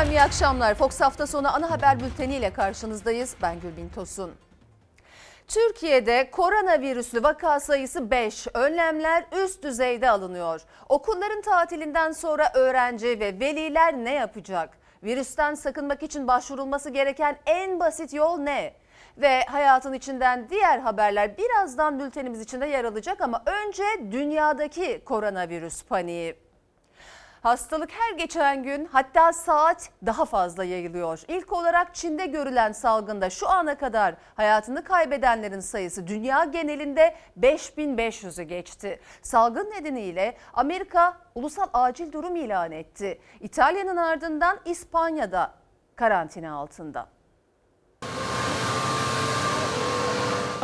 Efendim iyi akşamlar. Fox hafta sonu ana haber bülteni ile karşınızdayız. Ben Gülbin Tosun. Türkiye'de koronavirüslü vaka sayısı 5. Önlemler üst düzeyde alınıyor. Okulların tatilinden sonra öğrenci ve veliler ne yapacak? Virüsten sakınmak için başvurulması gereken en basit yol ne? Ve hayatın içinden diğer haberler birazdan bültenimiz içinde yer alacak ama önce dünyadaki koronavirüs paniği. Hastalık her geçen gün hatta saat daha fazla yayılıyor. İlk olarak Çin'de görülen salgında şu ana kadar hayatını kaybedenlerin sayısı dünya genelinde 5500'ü geçti. Salgın nedeniyle Amerika ulusal acil durum ilan etti. İtalya'nın ardından İspanya'da karantina altında.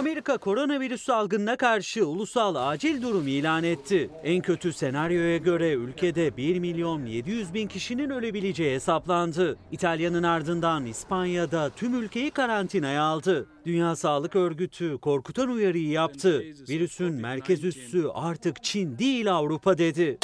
Amerika koronavirüs salgınına karşı ulusal acil durum ilan etti. En kötü senaryoya göre ülkede 1 milyon 700 bin kişinin ölebileceği hesaplandı. İtalya'nın ardından İspanya'da tüm ülkeyi karantinaya aldı. Dünya Sağlık Örgütü korkutan uyarıyı yaptı. Virüsün merkez üssü artık Çin değil Avrupa dedi.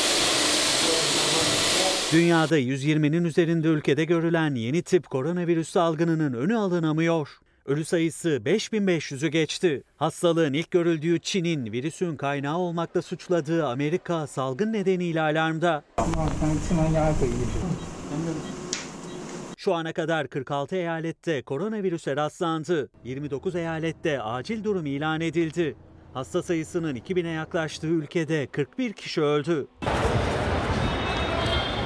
Dünyada 120'nin üzerinde ülkede görülen yeni tip koronavirüs salgınının önü alınamıyor. Ölü sayısı 5500'ü geçti. Hastalığın ilk görüldüğü Çin'in virüsün kaynağı olmakla suçladığı Amerika salgın nedeniyle alarmda. Şu ana kadar 46 eyalette koronavirüse rastlandı. 29 eyalette acil durum ilan edildi. Hasta sayısının 2000'e yaklaştığı ülkede 41 kişi öldü.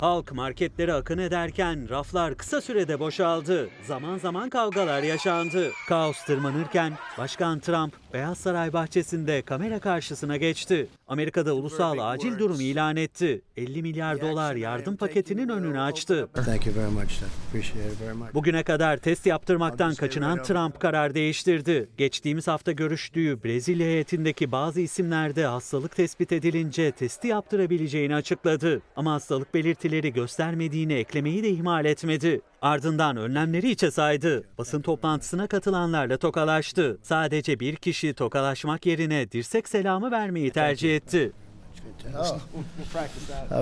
Halk marketlere akın ederken raflar kısa sürede boşaldı. Zaman zaman kavgalar yaşandı. Kaos tırmanırken Başkan Trump Beyaz Saray bahçesinde kamera karşısına geçti. Amerika'da ulusal acil durum ilan etti. 50 milyar dolar yardım paketinin önünü açtı. Bugüne kadar test yaptırmaktan kaçınan Trump karar değiştirdi. Geçtiğimiz hafta görüştüğü Brezilya heyetindeki bazı isimlerde hastalık tespit edilince testi yaptırabileceğini açıkladı. Ama hastalık belirtileri göstermediğini eklemeyi de ihmal etmedi. Ardından önlemleri içe saydı. Basın toplantısına katılanlarla tokalaştı. Sadece bir kişi tokalaşmak yerine dirsek selamı vermeyi tercih etti.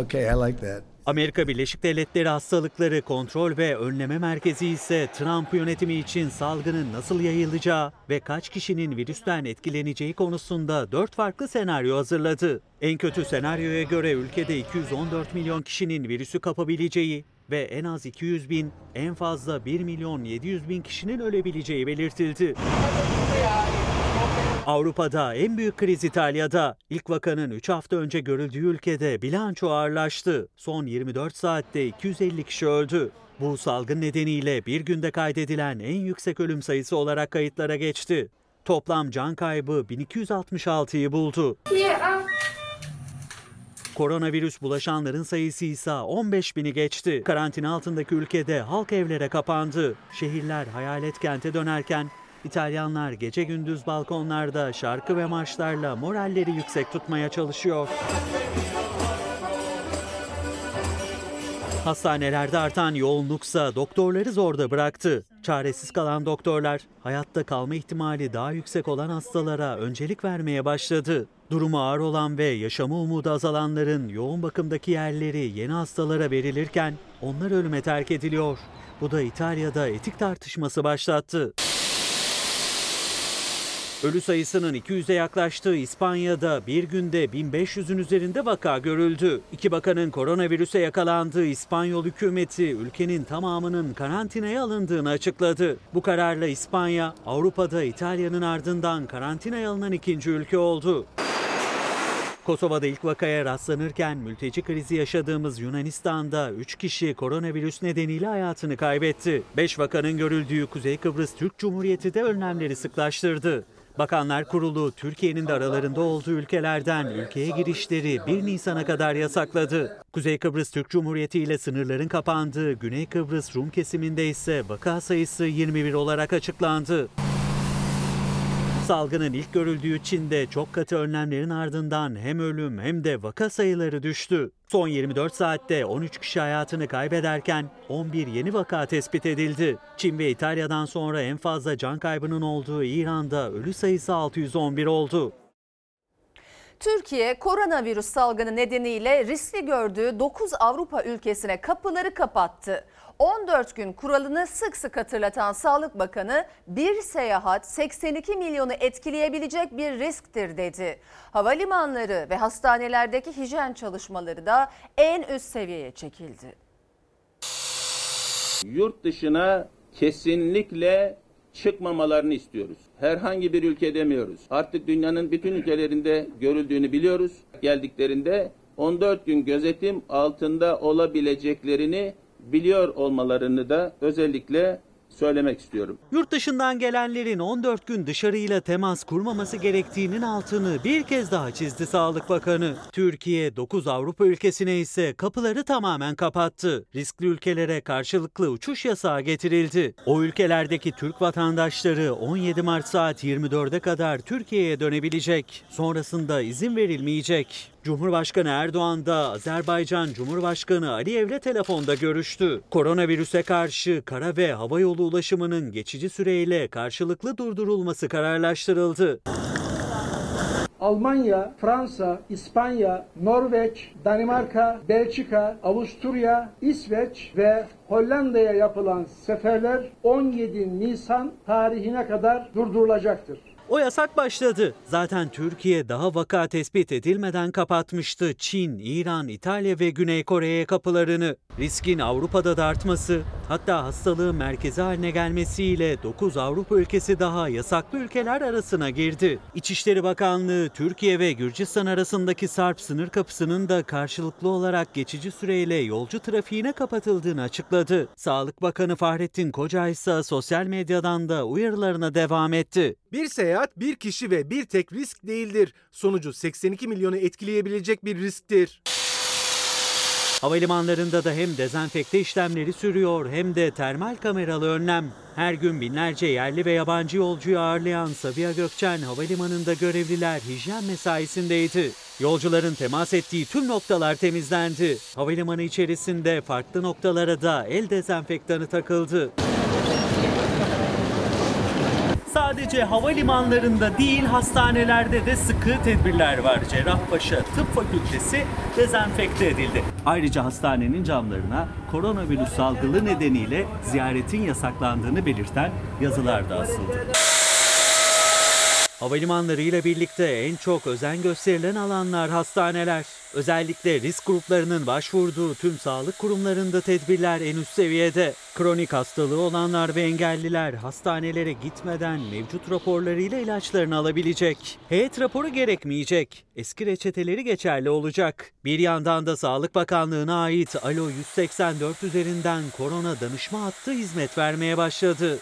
Okay, I like that. Amerika Birleşik Devletleri Hastalıkları Kontrol ve Önleme Merkezi ise Trump yönetimi için salgının nasıl yayılacağı ve kaç kişinin virüsten etkileneceği konusunda dört farklı senaryo hazırladı. En kötü senaryoya göre ülkede 214 milyon kişinin virüsü kapabileceği ve en az 200 bin, en fazla 1 milyon 700 bin kişinin ölebileceği belirtildi. Avrupa'da en büyük kriz İtalya'da. İlk vakanın 3 hafta önce görüldüğü ülkede bilanço ağırlaştı. Son 24 saatte 250 kişi öldü. Bu salgın nedeniyle bir günde kaydedilen en yüksek ölüm sayısı olarak kayıtlara geçti. Toplam can kaybı 1266'yı buldu. Koronavirüs bulaşanların sayısı ise 15 bini geçti. Karantina altındaki ülkede halk evlere kapandı. Şehirler hayalet kente dönerken İtalyanlar gece gündüz balkonlarda şarkı ve marşlarla moralleri yüksek tutmaya çalışıyor. Hastanelerde artan yoğunluksa doktorları zorda bıraktı. Çaresiz kalan doktorlar hayatta kalma ihtimali daha yüksek olan hastalara öncelik vermeye başladı. Durumu ağır olan ve yaşama umudu azalanların yoğun bakımdaki yerleri yeni hastalara verilirken onlar ölüme terk ediliyor. Bu da İtalya'da etik tartışması başlattı. Ölü sayısının 200'e yaklaştığı İspanya'da bir günde 1500'ün üzerinde vaka görüldü. İki bakanın koronavirüse yakalandığı İspanyol hükümeti ülkenin tamamının karantinaya alındığını açıkladı. Bu kararla İspanya, Avrupa'da İtalya'nın ardından karantinaya alınan ikinci ülke oldu. Kosova'da ilk vakaya rastlanırken mülteci krizi yaşadığımız Yunanistan'da 3 kişi koronavirüs nedeniyle hayatını kaybetti. 5 vakanın görüldüğü Kuzey Kıbrıs Türk Cumhuriyeti de önlemleri sıklaştırdı. Bakanlar Kurulu Türkiye'nin de aralarında olduğu ülkelerden ülkeye girişleri 1 Nisan'a kadar yasakladı. Kuzey Kıbrıs Türk Cumhuriyeti ile sınırların kapandığı Güney Kıbrıs Rum kesiminde ise vaka sayısı 21 olarak açıklandı. Salgının ilk görüldüğü Çin'de çok katı önlemlerin ardından hem ölüm hem de vaka sayıları düştü. Son 24 saatte 13 kişi hayatını kaybederken 11 yeni vaka tespit edildi. Çin ve İtalya'dan sonra en fazla can kaybının olduğu İran'da ölü sayısı 611 oldu. Türkiye koronavirüs salgını nedeniyle riskli gördüğü 9 Avrupa ülkesine kapıları kapattı. 14 gün kuralını sık sık hatırlatan Sağlık Bakanı bir seyahat 82 milyonu etkileyebilecek bir risktir dedi. Havalimanları ve hastanelerdeki hijyen çalışmaları da en üst seviyeye çekildi. yurt dışına kesinlikle çıkmamalarını istiyoruz. Herhangi bir ülke demiyoruz. Artık dünyanın bütün ülkelerinde görüldüğünü biliyoruz. Geldiklerinde 14 gün gözetim altında olabileceklerini biliyor olmalarını da özellikle söylemek istiyorum. Yurt dışından gelenlerin 14 gün dışarıyla temas kurmaması gerektiğinin altını bir kez daha çizdi Sağlık Bakanı. Türkiye 9 Avrupa ülkesine ise kapıları tamamen kapattı. Riskli ülkelere karşılıklı uçuş yasağı getirildi. O ülkelerdeki Türk vatandaşları 17 Mart saat 24'e kadar Türkiye'ye dönebilecek. Sonrasında izin verilmeyecek. Cumhurbaşkanı Erdoğan da Azerbaycan Cumhurbaşkanı Aliyev'le telefonda görüştü. Koronavirüse karşı kara ve hava yolu ulaşımının geçici süreyle karşılıklı durdurulması kararlaştırıldı. Almanya, Fransa, İspanya, Norveç, Danimarka, Belçika, Avusturya, İsveç ve Hollanda'ya yapılan seferler 17 Nisan tarihine kadar durdurulacaktır. O yasak başladı. Zaten Türkiye daha vaka tespit edilmeden kapatmıştı Çin, İran, İtalya ve Güney Kore'ye kapılarını. Riskin Avrupa'da da artması, hatta hastalığın merkezi haline gelmesiyle 9 Avrupa ülkesi daha yasaklı ülkeler arasına girdi. İçişleri Bakanlığı Türkiye ve Gürcistan arasındaki Sarp sınır kapısının da karşılıklı olarak geçici süreyle yolcu trafiğine kapatıldığını açıkladı. Sağlık Bakanı Fahrettin Koca ise sosyal medyadan da uyarılarına devam etti. Bir seyahat bir kişi ve bir tek risk değildir. Sonucu 82 milyonu etkileyebilecek bir risktir. Havalimanlarında da hem dezenfekte işlemleri sürüyor hem de termal kameralı önlem. Her gün binlerce yerli ve yabancı yolcuyu ağırlayan Sabiha Gökçen Havalimanı'nda görevliler hijyen mesaisindeydi. Yolcuların temas ettiği tüm noktalar temizlendi. Havalimanı içerisinde farklı noktalara da el dezenfektanı takıldı. Sadece havalimanlarında değil hastanelerde de sıkı tedbirler var. Cerrahpaşa Tıp Fakültesi dezenfekte edildi. Ayrıca hastanenin camlarına koronavirüs salgını nedeniyle ziyaretin yasaklandığını belirten yazılar da asıldı. Havalimanları ile birlikte en çok özen gösterilen alanlar hastaneler. Özellikle risk gruplarının başvurduğu tüm sağlık kurumlarında tedbirler en üst seviyede. Kronik hastalığı olanlar ve engelliler hastanelere gitmeden mevcut raporlarıyla ilaçlarını alabilecek. Heyet raporu gerekmeyecek. Eski reçeteleri geçerli olacak. Bir yandan da Sağlık Bakanlığı'na ait Alo 184 üzerinden korona danışma hattı hizmet vermeye başladı.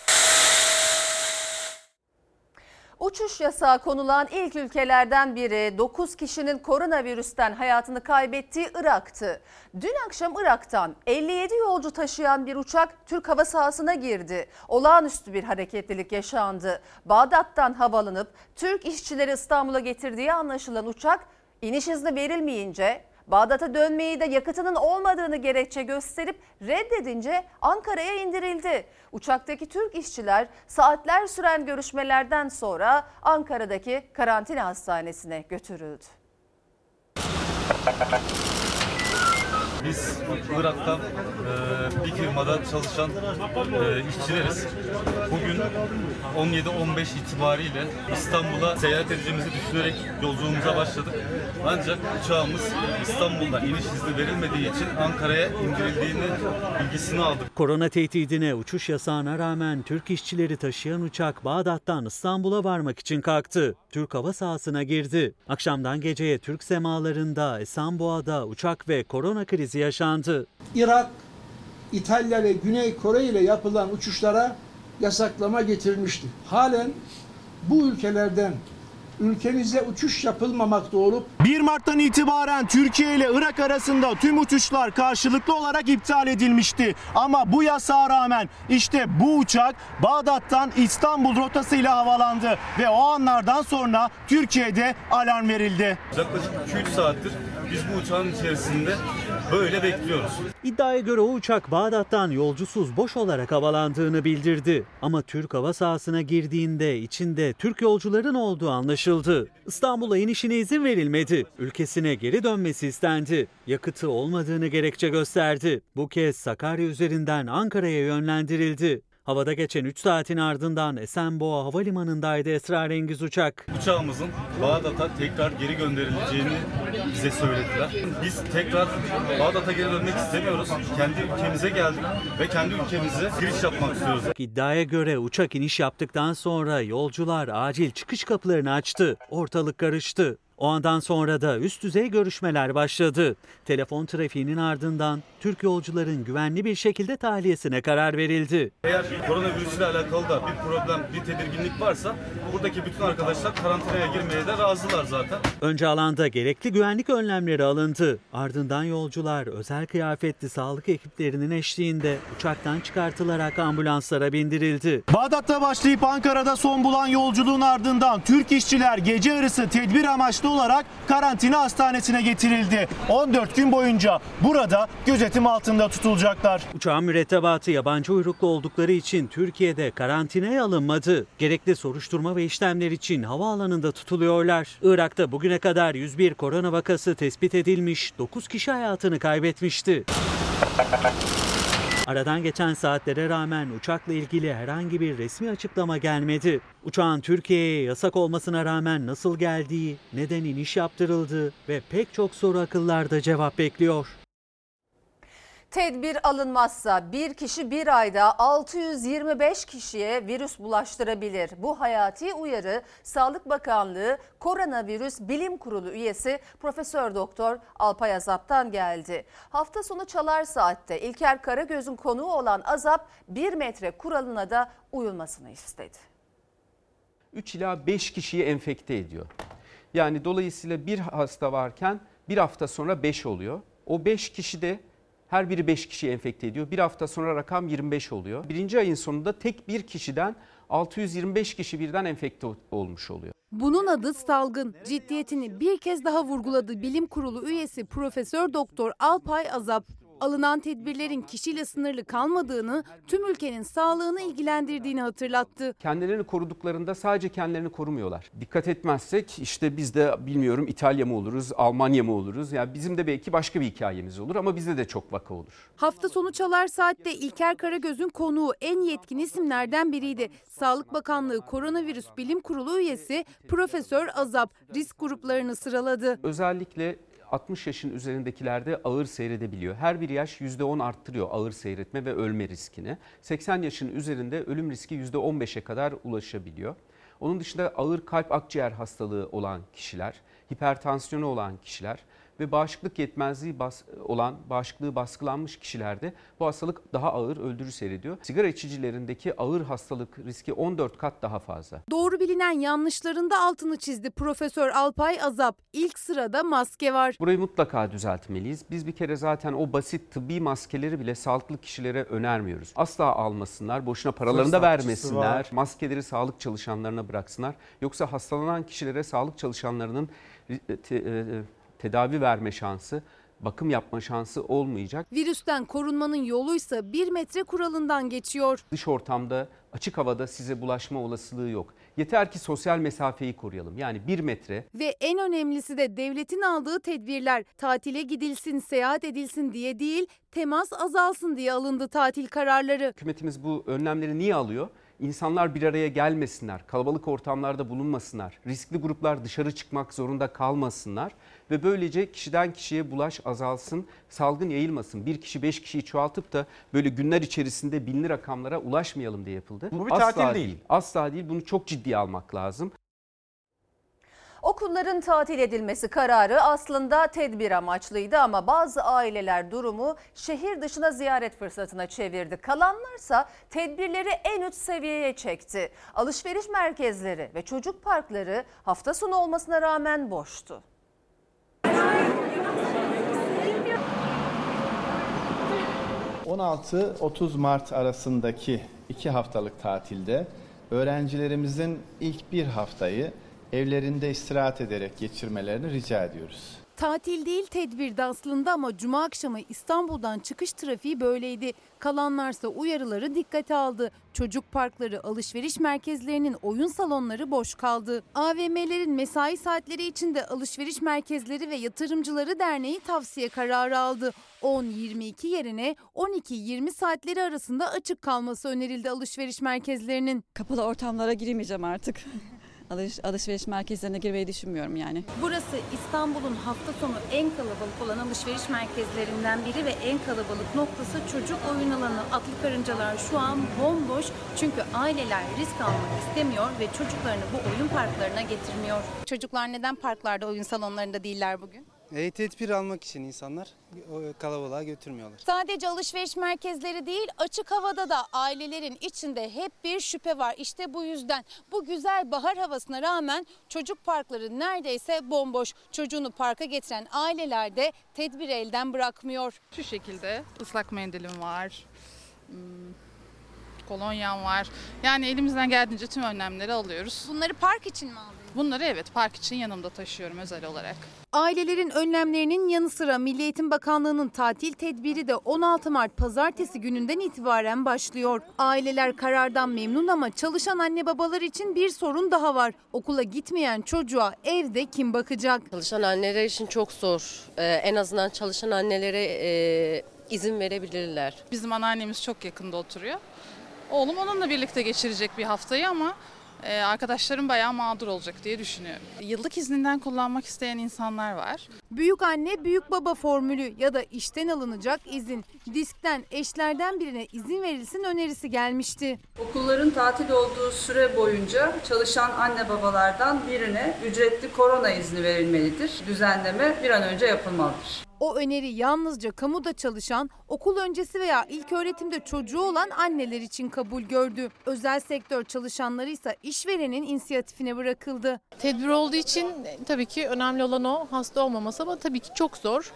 Uçuş yasağı konulan ilk ülkelerden biri 9 kişinin koronavirüsten hayatını kaybettiği Irak'tı. Dün akşam Irak'tan 57 yolcu taşıyan bir uçak Türk hava sahasına girdi. Olağanüstü bir hareketlilik yaşandı. Bağdat'tan havalanıp Türk işçileri İstanbul'a getirdiği anlaşılan uçak iniş izni verilmeyince Bağdat'a dönmeyi de yakıtının olmadığını gerekçe gösterip reddedince Ankara'ya indirildi. Uçaktaki Türk işçiler saatler süren görüşmelerden sonra Ankara'daki karantina hastanesine götürüldü. Biz Irak'tan e, bir firmada çalışan e, işçileriz. Bugün 17-15 itibariyle İstanbul'a seyahat edeceğimizi düşünerek yolculuğumuza başladık. Ancak uçağımız İstanbul'da iniş izni verilmediği için Ankara'ya indirildiğini bilgisini aldık. Korona tehdidine uçuş yasağına rağmen Türk işçileri taşıyan uçak Bağdat'tan İstanbul'a varmak için kalktı. Türk hava sahasına girdi. Akşamdan geceye Türk semalarında Esenboğa'da uçak ve korona krizi yaşandı. Irak, İtalya ve Güney Kore ile yapılan uçuşlara yasaklama getirilmişti. Halen bu ülkelerden ülkemize uçuş yapılmamakta olup 1 Mart'tan itibaren Türkiye ile Irak arasında tüm uçuşlar karşılıklı olarak iptal edilmişti. Ama bu yasağa rağmen işte bu uçak Bağdat'tan İstanbul rotasıyla havalandı ve o anlardan sonra Türkiye'de alarm verildi. Yaklaşık 2-3 saattir biz bu uçağın içerisinde böyle bekliyoruz. İddiaya göre o uçak Bağdat'tan yolcusuz boş olarak havalandığını bildirdi. Ama Türk hava sahasına girdiğinde içinde Türk yolcuların olduğu anlaşıldı. Ulaşıldı. İstanbul'a inişine izin verilmedi. Ülkesine geri dönmesi istendi. Yakıtı olmadığını gerekçe gösterdi. Bu kez Sakarya üzerinden Ankara'ya yönlendirildi. Havada geçen 3 saatin ardından Esenboğa Havalimanı'ndaydı esrarengiz uçak. Uçağımızın Bağdat'a tekrar geri gönderileceğini bize söylediler. Biz tekrar Bağdat'a geri dönmek istemiyoruz. Kendi ülkemize geldik ve kendi ülkemize giriş yapmak istiyoruz. İddiaya göre uçak iniş yaptıktan sonra yolcular acil çıkış kapılarını açtı. Ortalık karıştı. O andan sonra da üst düzey görüşmeler başladı. Telefon trafiğinin ardından Türk yolcuların güvenli bir şekilde tahliyesine karar verildi. Eğer koronavirüsüyle alakalı da bir problem, bir tedirginlik varsa buradaki bütün arkadaşlar karantinaya girmeye de razılar zaten. Önce alanda gerekli güvenlik önlemleri alındı. Ardından yolcular özel kıyafetli sağlık ekiplerinin eşliğinde uçaktan çıkartılarak ambulanslara bindirildi. Bağdat'ta başlayıp Ankara'da son bulan yolculuğun ardından Türk işçiler gece yarısı tedbir amaçlı olarak karantina hastanesine getirildi. 14 gün boyunca burada gözetim altında tutulacaklar. Uçağın mürettebatı yabancı uyruklu oldukları için Türkiye'de karantinaya alınmadı. Gerekli soruşturma ve işlemler için havaalanında tutuluyorlar. Irak'ta bugüne kadar 101 korona vakası tespit edilmiş, 9 kişi hayatını kaybetmişti. Aradan geçen saatlere rağmen uçakla ilgili herhangi bir resmi açıklama gelmedi. Uçağın Türkiye'ye yasak olmasına rağmen nasıl geldiği, neden iniş yaptırıldığı ve pek çok soru akıllarda cevap bekliyor. Tedbir alınmazsa bir kişi bir ayda 625 kişiye virüs bulaştırabilir. Bu hayati uyarı Sağlık Bakanlığı Koronavirüs Bilim Kurulu üyesi Profesör Doktor Alpay Azap'tan geldi. Hafta sonu Çalar Saat'te İlker Karagöz'ün konuğu olan Azap 1 metre kuralına da uyulmasını istedi. 3 ila 5 kişiyi enfekte ediyor. Yani dolayısıyla bir hasta varken bir hafta sonra 5 oluyor. O 5 kişi de her biri 5 kişi enfekte ediyor. Bir hafta sonra rakam 25 oluyor. Birinci ayın sonunda tek bir kişiden 625 kişi birden enfekte olmuş oluyor. Bunun adı salgın. Ciddiyetini bir kez daha vurguladı bilim kurulu üyesi Profesör Doktor Alpay Azap. Alınan tedbirlerin kişiyle sınırlı kalmadığını, tüm ülkenin sağlığını ilgilendirdiğini hatırlattı. Kendilerini koruduklarında sadece kendilerini korumuyorlar. Dikkat etmezsek işte biz de bilmiyorum İtalya mı oluruz, Almanya mı oluruz? Yani bizim de belki başka bir hikayemiz olur ama bizde de çok vaka olur. Hafta sonu Çalar Saat'te İlker Karagöz'ün konuğu en yetkin isimlerden biriydi. Sağlık Bakanlığı Koronavirüs Bilim Kurulu üyesi Profesör Azap risk gruplarını sıraladı. Özellikle 60 yaşın üzerindekilerde ağır seyredebiliyor. Her bir yaş %10 arttırıyor ağır seyretme ve ölme riskini. 80 yaşın üzerinde ölüm riski %15'e kadar ulaşabiliyor. Onun dışında ağır kalp akciğer hastalığı olan kişiler, hipertansiyonu olan kişiler ve bağışıklık yetmezliği bas, olan, bağışıklığı baskılanmış kişilerde bu hastalık daha ağır öldürü seyrediyor. Sigara içicilerindeki ağır hastalık riski 14 kat daha fazla. Doğru bilinen yanlışların da altını çizdi Profesör Alpay Azap. İlk sırada maske var. Burayı mutlaka düzeltmeliyiz. Biz bir kere zaten o basit tıbbi maskeleri bile sağlıklı kişilere önermiyoruz. Asla almasınlar, boşuna paralarını da vermesinler. var. Maskeleri sağlık çalışanlarına bıraksınlar. Yoksa hastalanan kişilere sağlık çalışanlarının e, e, tedavi verme şansı, bakım yapma şansı olmayacak. Virüsten korunmanın yoluysa bir metre kuralından geçiyor. Dış ortamda, açık havada size bulaşma olasılığı yok. Yeter ki sosyal mesafeyi koruyalım. Yani bir metre Ve en önemlisi de devletin aldığı tedbirler tatile gidilsin, seyahat edilsin diye değil, temas azalsın diye alındı tatil kararları. Hükümetimiz bu önlemleri niye alıyor? İnsanlar bir araya gelmesinler, kalabalık ortamlarda bulunmasınlar, riskli gruplar dışarı çıkmak zorunda kalmasınlar ve böylece kişiden kişiye bulaş azalsın, salgın yayılmasın. Bir kişi beş kişiyi çoğaltıp da böyle günler içerisinde binli rakamlara ulaşmayalım diye yapıldı. Bu bir asla tatil değil. Asla değil. Bunu çok ciddiye almak lazım. Okulların tatil edilmesi kararı aslında tedbir amaçlıydı ama bazı aileler durumu şehir dışına ziyaret fırsatına çevirdi. Kalanlarsa tedbirleri en üst seviyeye çekti. Alışveriş merkezleri ve çocuk parkları hafta sonu olmasına rağmen boştu. – 16-30 Mart arasındaki iki haftalık tatilde öğrencilerimizin ilk bir haftayı evlerinde istirahat ederek geçirmelerini rica ediyoruz. Tatil değil tedbirdi aslında ama cuma akşamı İstanbul'dan çıkış trafiği böyleydi. Kalanlarsa uyarıları dikkate aldı. Çocuk parkları, alışveriş merkezlerinin oyun salonları boş kaldı. AVM'lerin mesai saatleri içinde alışveriş merkezleri ve yatırımcıları derneği tavsiye kararı aldı. 10-22 yerine 12-20 saatleri arasında açık kalması önerildi alışveriş merkezlerinin. Kapalı ortamlara giremeyeceğim artık. Alış, alışveriş merkezlerine girmeyi düşünmüyorum yani. Burası İstanbul'un hafta sonu en kalabalık olan alışveriş merkezlerinden biri ve en kalabalık noktası çocuk oyun alanı. Atlı karıncalar şu an bomboş çünkü aileler risk almak istemiyor ve çocuklarını bu oyun parklarına getirmiyor. Çocuklar neden parklarda, oyun salonlarında değiller bugün? E, tedbir almak için insanlar o kalabalığa götürmüyorlar. Sadece alışveriş merkezleri değil açık havada da ailelerin içinde hep bir şüphe var. İşte bu yüzden bu güzel bahar havasına rağmen çocuk parkları neredeyse bomboş. Çocuğunu parka getiren aileler de tedbir elden bırakmıyor. Şu şekilde ıslak mendilim var. hmm, Kolonyam var. Yani elimizden geldiğince tüm önlemleri alıyoruz. Bunları park için mi aldınız? Bunları evet park için yanımda taşıyorum özel olarak. Ailelerin önlemlerinin yanı sıra Milli Eğitim Bakanlığı'nın tatil tedbiri de 16 Mart pazartesi gününden itibaren başlıyor. Aileler karardan memnun ama çalışan anne babalar için bir sorun daha var. Okula gitmeyen çocuğa evde kim bakacak? Çalışan anneler için çok zor. Ee, en azından çalışan annelere e, izin verebilirler. Bizim anneannemiz çok yakında oturuyor. Oğlum onunla birlikte geçirecek bir haftayı ama e, arkadaşlarım bayağı mağdur olacak diye düşünüyorum. Yıllık izninden kullanmak isteyen insanlar var. Büyük anne büyük baba formülü ya da işten alınacak izin. Diskten eşlerden birine izin verilsin önerisi gelmişti. Okulların tatil olduğu süre boyunca çalışan anne babalardan birine ücretli korona izni verilmelidir. Düzenleme bir an önce yapılmalıdır. O öneri yalnızca kamuda çalışan, okul öncesi veya ilk öğretimde çocuğu olan anneler için kabul gördü. Özel sektör çalışanları ise işverenin inisiyatifine bırakıldı. Tedbir olduğu için e, tabii ki önemli olan o hasta olmaması ama tabii ki çok zor.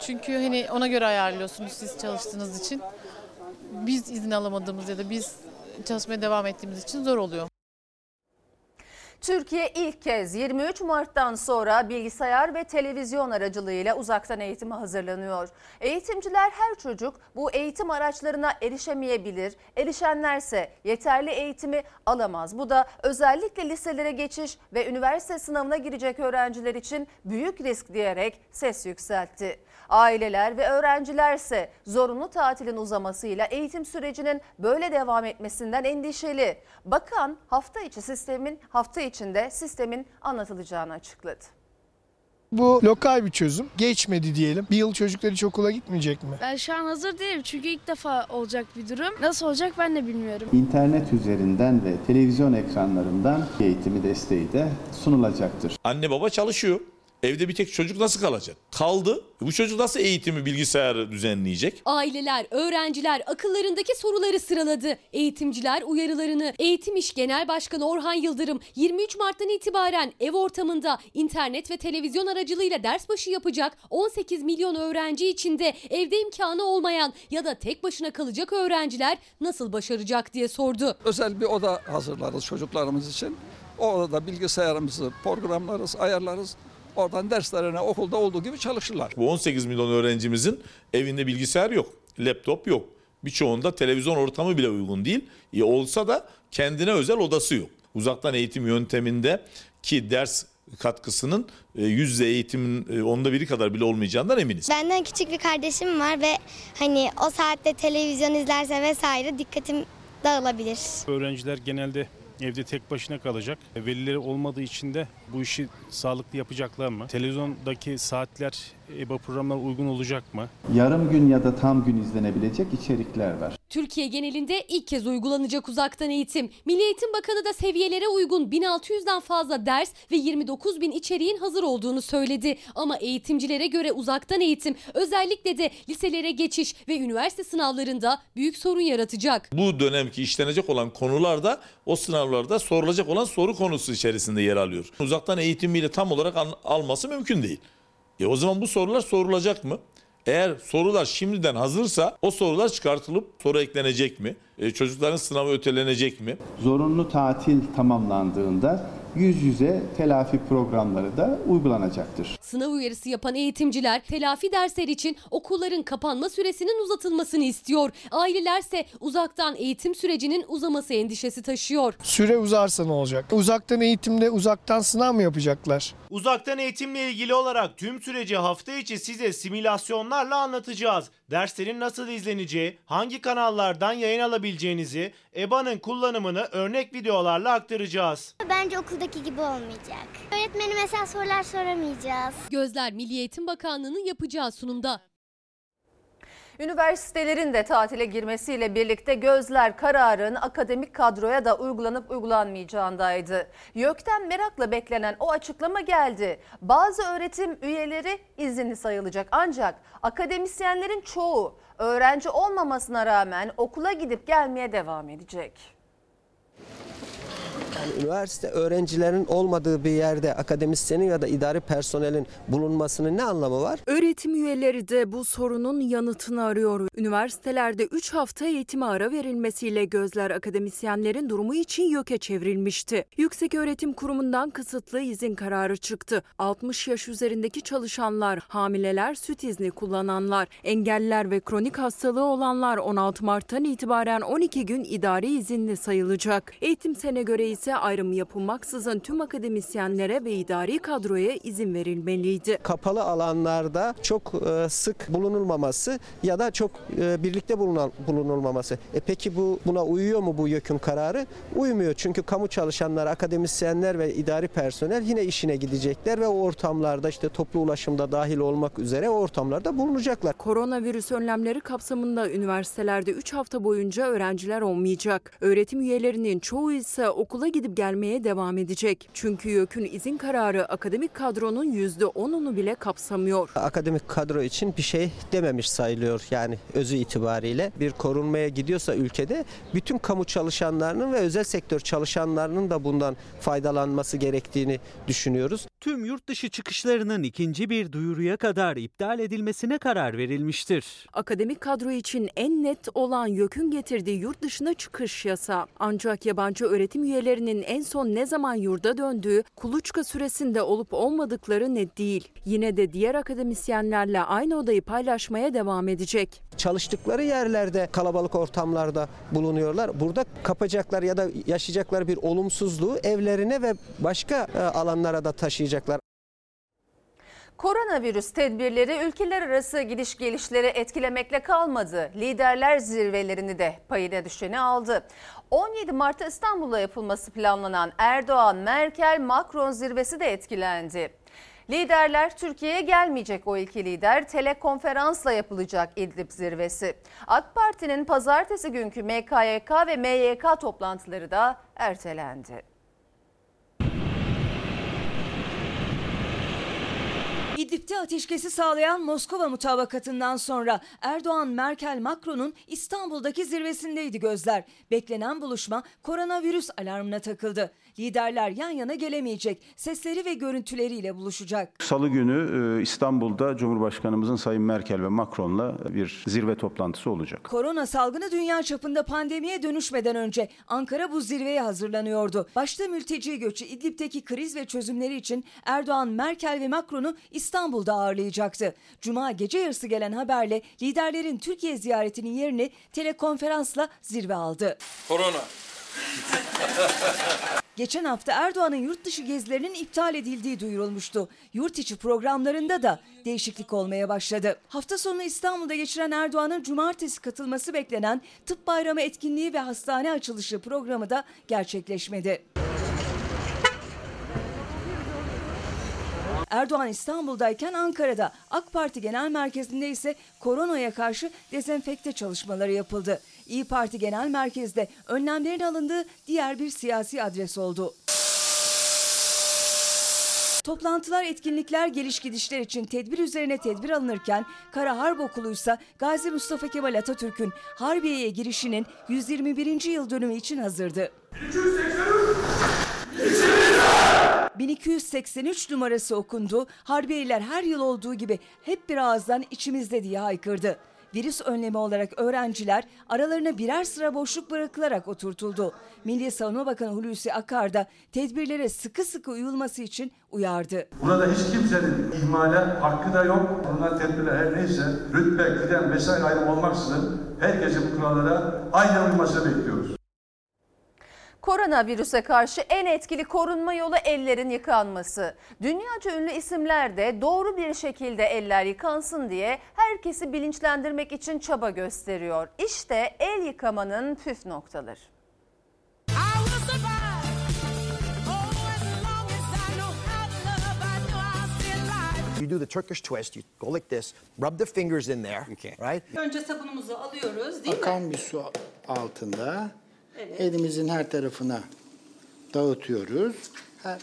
Çünkü hani ona göre ayarlıyorsunuz siz çalıştığınız için. Biz izin alamadığımız ya da biz çalışmaya devam ettiğimiz için zor oluyor. Türkiye ilk kez 23 Mart'tan sonra bilgisayar ve televizyon aracılığıyla uzaktan eğitime hazırlanıyor. Eğitimciler her çocuk bu eğitim araçlarına erişemeyebilir. Erişenlerse yeterli eğitimi alamaz. Bu da özellikle liselere geçiş ve üniversite sınavına girecek öğrenciler için büyük risk diyerek ses yükseltti. Aileler ve öğrencilerse zorunlu tatilin uzamasıyla eğitim sürecinin böyle devam etmesinden endişeli. Bakan hafta içi sistemin hafta içinde sistemin anlatılacağını açıkladı. Bu lokal bir çözüm. Geçmedi diyelim. Bir yıl çocuklar hiç okula gitmeyecek mi? Ben şu an hazır değilim çünkü ilk defa olacak bir durum. Nasıl olacak ben de bilmiyorum. İnternet üzerinden ve televizyon ekranlarından eğitimi desteği de sunulacaktır. Anne baba çalışıyor. Evde bir tek çocuk nasıl kalacak? Kaldı. Bu çocuk nasıl eğitimi bilgisayarı düzenleyecek? Aileler, öğrenciler akıllarındaki soruları sıraladı. Eğitimciler uyarılarını. Eğitim İş Genel Başkanı Orhan Yıldırım 23 Mart'tan itibaren ev ortamında internet ve televizyon aracılığıyla ders başı yapacak 18 milyon öğrenci içinde evde imkanı olmayan ya da tek başına kalacak öğrenciler nasıl başaracak diye sordu. Özel bir oda hazırlarız çocuklarımız için. O odada bilgisayarımızı programlarız, ayarlarız. Oradan derslerine okulda olduğu gibi çalışırlar. Bu 18 milyon öğrencimizin evinde bilgisayar yok, laptop yok. Birçoğunda televizyon ortamı bile uygun değil. E olsa da kendine özel odası yok. Uzaktan eğitim yönteminde ki ders katkısının e, yüz yüze eğitimin e, onda biri kadar bile olmayacağından eminiz. Benden küçük bir kardeşim var ve hani o saatte televizyon izlerse vesaire dikkatim dağılabilir. Öğrenciler genelde evde tek başına kalacak. Velileri olmadığı için de bu işi sağlıklı yapacaklar mı? Televizyondaki saatler EBA programlar uygun olacak mı? Yarım gün ya da tam gün izlenebilecek içerikler var. Türkiye genelinde ilk kez uygulanacak uzaktan eğitim. Milli Eğitim Bakanı da seviyelere uygun 1600'den fazla ders ve 29 bin içeriğin hazır olduğunu söyledi. Ama eğitimcilere göre uzaktan eğitim özellikle de liselere geçiş ve üniversite sınavlarında büyük sorun yaratacak. Bu dönemki işlenecek olan konularda o sınavlarda sorulacak olan soru konusu içerisinde yer alıyor. Uzaktan eğitimiyle tam olarak al- alması mümkün değil. E o zaman bu sorular sorulacak mı? Eğer sorular şimdiden hazırsa o sorular çıkartılıp soru eklenecek mi? E, çocukların sınavı ötelenecek mi? Zorunlu tatil tamamlandığında yüz yüze telafi programları da uygulanacaktır. Sınav uyarısı yapan eğitimciler telafi dersler için okulların kapanma süresinin uzatılmasını istiyor. Ailelerse uzaktan eğitim sürecinin uzaması endişesi taşıyor. Süre uzarsa ne olacak? Uzaktan eğitimde uzaktan sınav mı yapacaklar? Uzaktan eğitimle ilgili olarak tüm süreci hafta içi size simülasyonlarla anlatacağız. Derslerin nasıl izleneceği, hangi kanallardan yayın alabileceğinizi, EBA'nın kullanımını örnek videolarla aktaracağız. Bence okuldaki gibi olmayacak. Öğretmenime mesela sorular soramayacağız. Gözler Milli Eğitim Bakanlığı'nın yapacağı sunumda. Üniversitelerin de tatile girmesiyle birlikte gözler kararın akademik kadroya da uygulanıp uygulanmayacağındaydı. YÖK'ten merakla beklenen o açıklama geldi. Bazı öğretim üyeleri izinli sayılacak ancak akademisyenlerin çoğu öğrenci olmamasına rağmen okula gidip gelmeye devam edecek. Yani üniversite öğrencilerin olmadığı bir yerde akademisyenin ya da idari personelin bulunmasının ne anlamı var? Öğretim üyeleri de bu sorunun yanıtını arıyor. Üniversitelerde 3 hafta eğitime ara verilmesiyle gözler akademisyenlerin durumu için YÖK'e çevrilmişti. Yüksek Öğretim Kurumu'ndan kısıtlı izin kararı çıktı. 60 yaş üzerindeki çalışanlar, hamileler, süt izni kullananlar, engelliler ve kronik hastalığı olanlar 16 Mart'tan itibaren 12 gün idari izinli sayılacak. Eğitim sene göre ise ayrım yapılmaksızın tüm akademisyenlere ve idari kadroya izin verilmeliydi. Kapalı alanlarda çok e, sık bulunulmaması ya da çok e, birlikte bulunan, bulunulmaması. E peki bu buna uyuyor mu bu YÖK'ün kararı? Uymuyor çünkü kamu çalışanları, akademisyenler ve idari personel yine işine gidecekler ve o ortamlarda işte toplu ulaşımda dahil olmak üzere o ortamlarda bulunacaklar. Koronavirüs önlemleri kapsamında üniversitelerde 3 hafta boyunca öğrenciler olmayacak. Öğretim üyelerinin çoğu ise okula gidip gelmeye devam edecek. Çünkü YÖK'ün izin kararı akademik kadronun %10'unu bile kapsamıyor. Akademik kadro için bir şey dememiş sayılıyor yani özü itibariyle. Bir korunmaya gidiyorsa ülkede bütün kamu çalışanlarının ve özel sektör çalışanlarının da bundan faydalanması gerektiğini düşünüyoruz. Tüm yurt dışı çıkışlarının ikinci bir duyuruya kadar iptal edilmesine karar verilmiştir. Akademik kadro için en net olan YÖK'ün getirdiği yurt dışına çıkış yasa. Ancak yabancı öğretim üyelerinin en son ne zaman yurda döndüğü, kuluçka süresinde olup olmadıkları net değil. Yine de diğer akademisyenlerle aynı odayı paylaşmaya devam edecek. Çalıştıkları yerlerde kalabalık ortamlarda bulunuyorlar. Burada kapacaklar ya da yaşayacaklar bir olumsuzluğu evlerine ve başka e, alanlara da taşıyacaklar. Koronavirüs tedbirleri ülkeler arası gidiş gelişleri etkilemekle kalmadı. Liderler zirvelerini de payına düşeni aldı. 17 Mart'ta İstanbul'da yapılması planlanan Erdoğan, Merkel, Macron zirvesi de etkilendi. Liderler Türkiye'ye gelmeyecek o iki lider telekonferansla yapılacak İdlib zirvesi. AK Parti'nin pazartesi günkü MKYK ve MYK toplantıları da ertelendi. İdlib'de ateşkesi sağlayan Moskova mutabakatından sonra Erdoğan, Merkel, Macron'un İstanbul'daki zirvesindeydi gözler. Beklenen buluşma koronavirüs alarmına takıldı. Liderler yan yana gelemeyecek, sesleri ve görüntüleriyle buluşacak. Salı günü e, İstanbul'da Cumhurbaşkanımızın Sayın Merkel ve Macron'la bir zirve toplantısı olacak. Korona salgını dünya çapında pandemiye dönüşmeden önce Ankara bu zirveye hazırlanıyordu. Başta mülteci göçü, İdlib'deki kriz ve çözümleri için Erdoğan, Merkel ve Macron'u İstanbul'da ağırlayacaktı. Cuma gece yarısı gelen haberle liderlerin Türkiye ziyaretinin yerini telekonferansla zirve aldı. Korona. Geçen hafta Erdoğan'ın yurt dışı gezilerinin iptal edildiği duyurulmuştu. Yurt içi programlarında da değişiklik olmaya başladı. Hafta sonu İstanbul'da geçiren Erdoğan'ın cumartesi katılması beklenen Tıp Bayramı etkinliği ve hastane açılışı programı da gerçekleşmedi. Erdoğan İstanbul'dayken Ankara'da AK Parti Genel Merkezi'nde ise koronaya karşı dezenfekte çalışmaları yapıldı. İyi Parti Genel Merkez'de önlemlerin alındığı diğer bir siyasi adres oldu. Toplantılar, etkinlikler, geliş gidişler için tedbir üzerine tedbir alınırken Kara Harp Okulu ise Gazi Mustafa Kemal Atatürk'ün Harbiye'ye girişinin 121. yıl dönümü için hazırdı. 1283 numarası okundu. Harbiyeliler her yıl olduğu gibi hep bir ağızdan içimizde diye haykırdı. Virüs önlemi olarak öğrenciler aralarına birer sıra boşluk bırakılarak oturtuldu. Milli Savunma Bakanı Hulusi Akar da tedbirlere sıkı sıkı uyulması için uyardı. Burada hiç kimsenin ihmale hakkı da yok. Bunlar tedbirler her neyse rütbe, kıdem vesaire ayrım olmaksızın herkesin bu kurallara aynı uymasını bekliyoruz. Koronavirüse karşı en etkili korunma yolu ellerin yıkanması. Dünyaca ünlü isimler de doğru bir şekilde eller yıkansın diye herkesi bilinçlendirmek için çaba gösteriyor. İşte el yıkamanın püf noktaları. You do the Turkish twist, you go like this, rub the fingers in there, right? Önce sabunumuzu alıyoruz değil mi? Akan bir su altında elimizin her tarafına dağıtıyoruz. Her,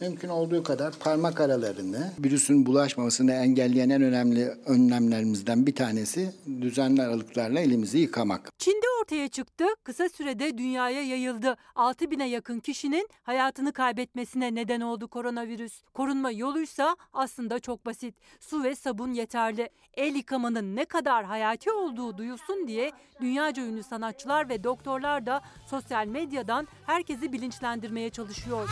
mümkün olduğu kadar parmak aralarını virüsün bulaşmamasını engelleyen en önemli önlemlerimizden bir tanesi düzenli aralıklarla elimizi yıkamak. Çin'de ortaya çıktı, kısa sürede dünyaya yayıldı. 6 bine yakın kişinin hayatını kaybetmesine neden oldu koronavirüs. Korunma yoluysa aslında çok basit. Su ve sabun yeterli. El yıkamanın ne kadar hayati olduğu duyulsun diye dünyaca ünlü sanatçılar ve doktorlar da sosyal medyadan herkesi bilinçlendirmeye çalışıyor.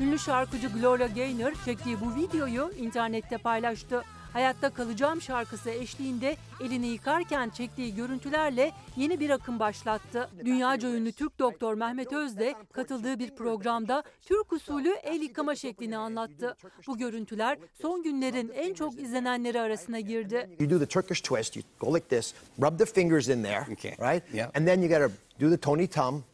Ünlü şarkıcı Gloria Gaynor çektiği bu videoyu internette paylaştı. Hayatta Kalacağım şarkısı eşliğinde elini yıkarken çektiği görüntülerle yeni bir akım başlattı. Dünyaca ünlü Türk doktor Mehmet Öz de katıldığı bir programda Türk usulü el yıkama şeklini anlattı. Bu görüntüler son günlerin en çok izlenenleri arasına girdi. You do the Turkish twist, you go like this, rub the fingers in there, right? And then you gotta do the Tony Tom.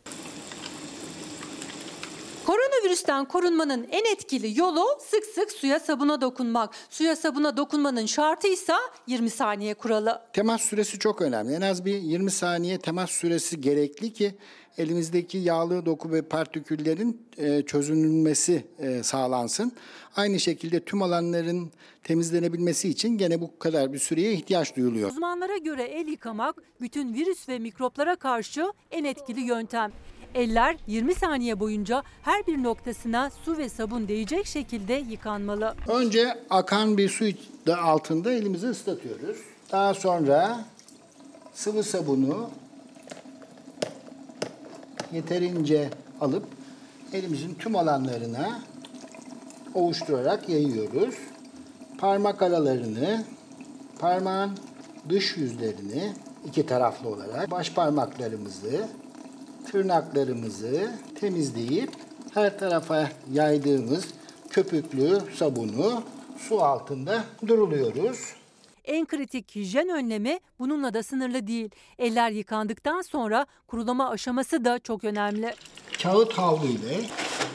Koronavirüsten korunmanın en etkili yolu sık sık suya sabuna dokunmak. Suya sabuna dokunmanın şartı ise 20 saniye kuralı. Temas süresi çok önemli. En az bir 20 saniye temas süresi gerekli ki elimizdeki yağlı doku ve partiküllerin e, çözünülmesi e, sağlansın. Aynı şekilde tüm alanların temizlenebilmesi için gene bu kadar bir süreye ihtiyaç duyuluyor. Uzmanlara göre el yıkamak bütün virüs ve mikroplara karşı en etkili yöntem. Eller 20 saniye boyunca her bir noktasına su ve sabun değecek şekilde yıkanmalı. Önce akan bir su da altında elimizi ıslatıyoruz. Daha sonra sıvı sabunu yeterince alıp elimizin tüm alanlarına ovuşturarak yayıyoruz. Parmak aralarını, parmağın dış yüzlerini iki taraflı olarak baş parmaklarımızı, tırnaklarımızı temizleyip her tarafa yaydığımız köpüklü sabunu su altında duruluyoruz. En kritik hijyen önlemi bununla da sınırlı değil. Eller yıkandıktan sonra kurulama aşaması da çok önemli. Kağıt havlu ile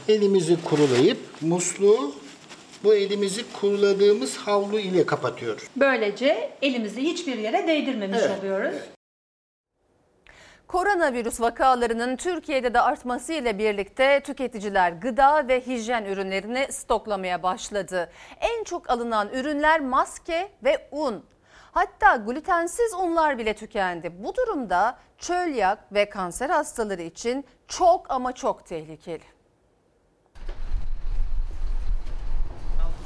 elimizi kurulayıp musluğu bu elimizi kuruladığımız havlu ile kapatıyoruz. Böylece elimizi hiçbir yere değdirmemiş Evet. oluyoruz. Koronavirüs vakalarının Türkiye'de de artmasıyla birlikte tüketiciler gıda ve hijyen ürünlerini stoklamaya başladı. En çok alınan ürünler maske ve un. Hatta glutensiz unlar bile tükendi. Bu durumda çölyak ve kanser hastaları için çok ama çok tehlikeli.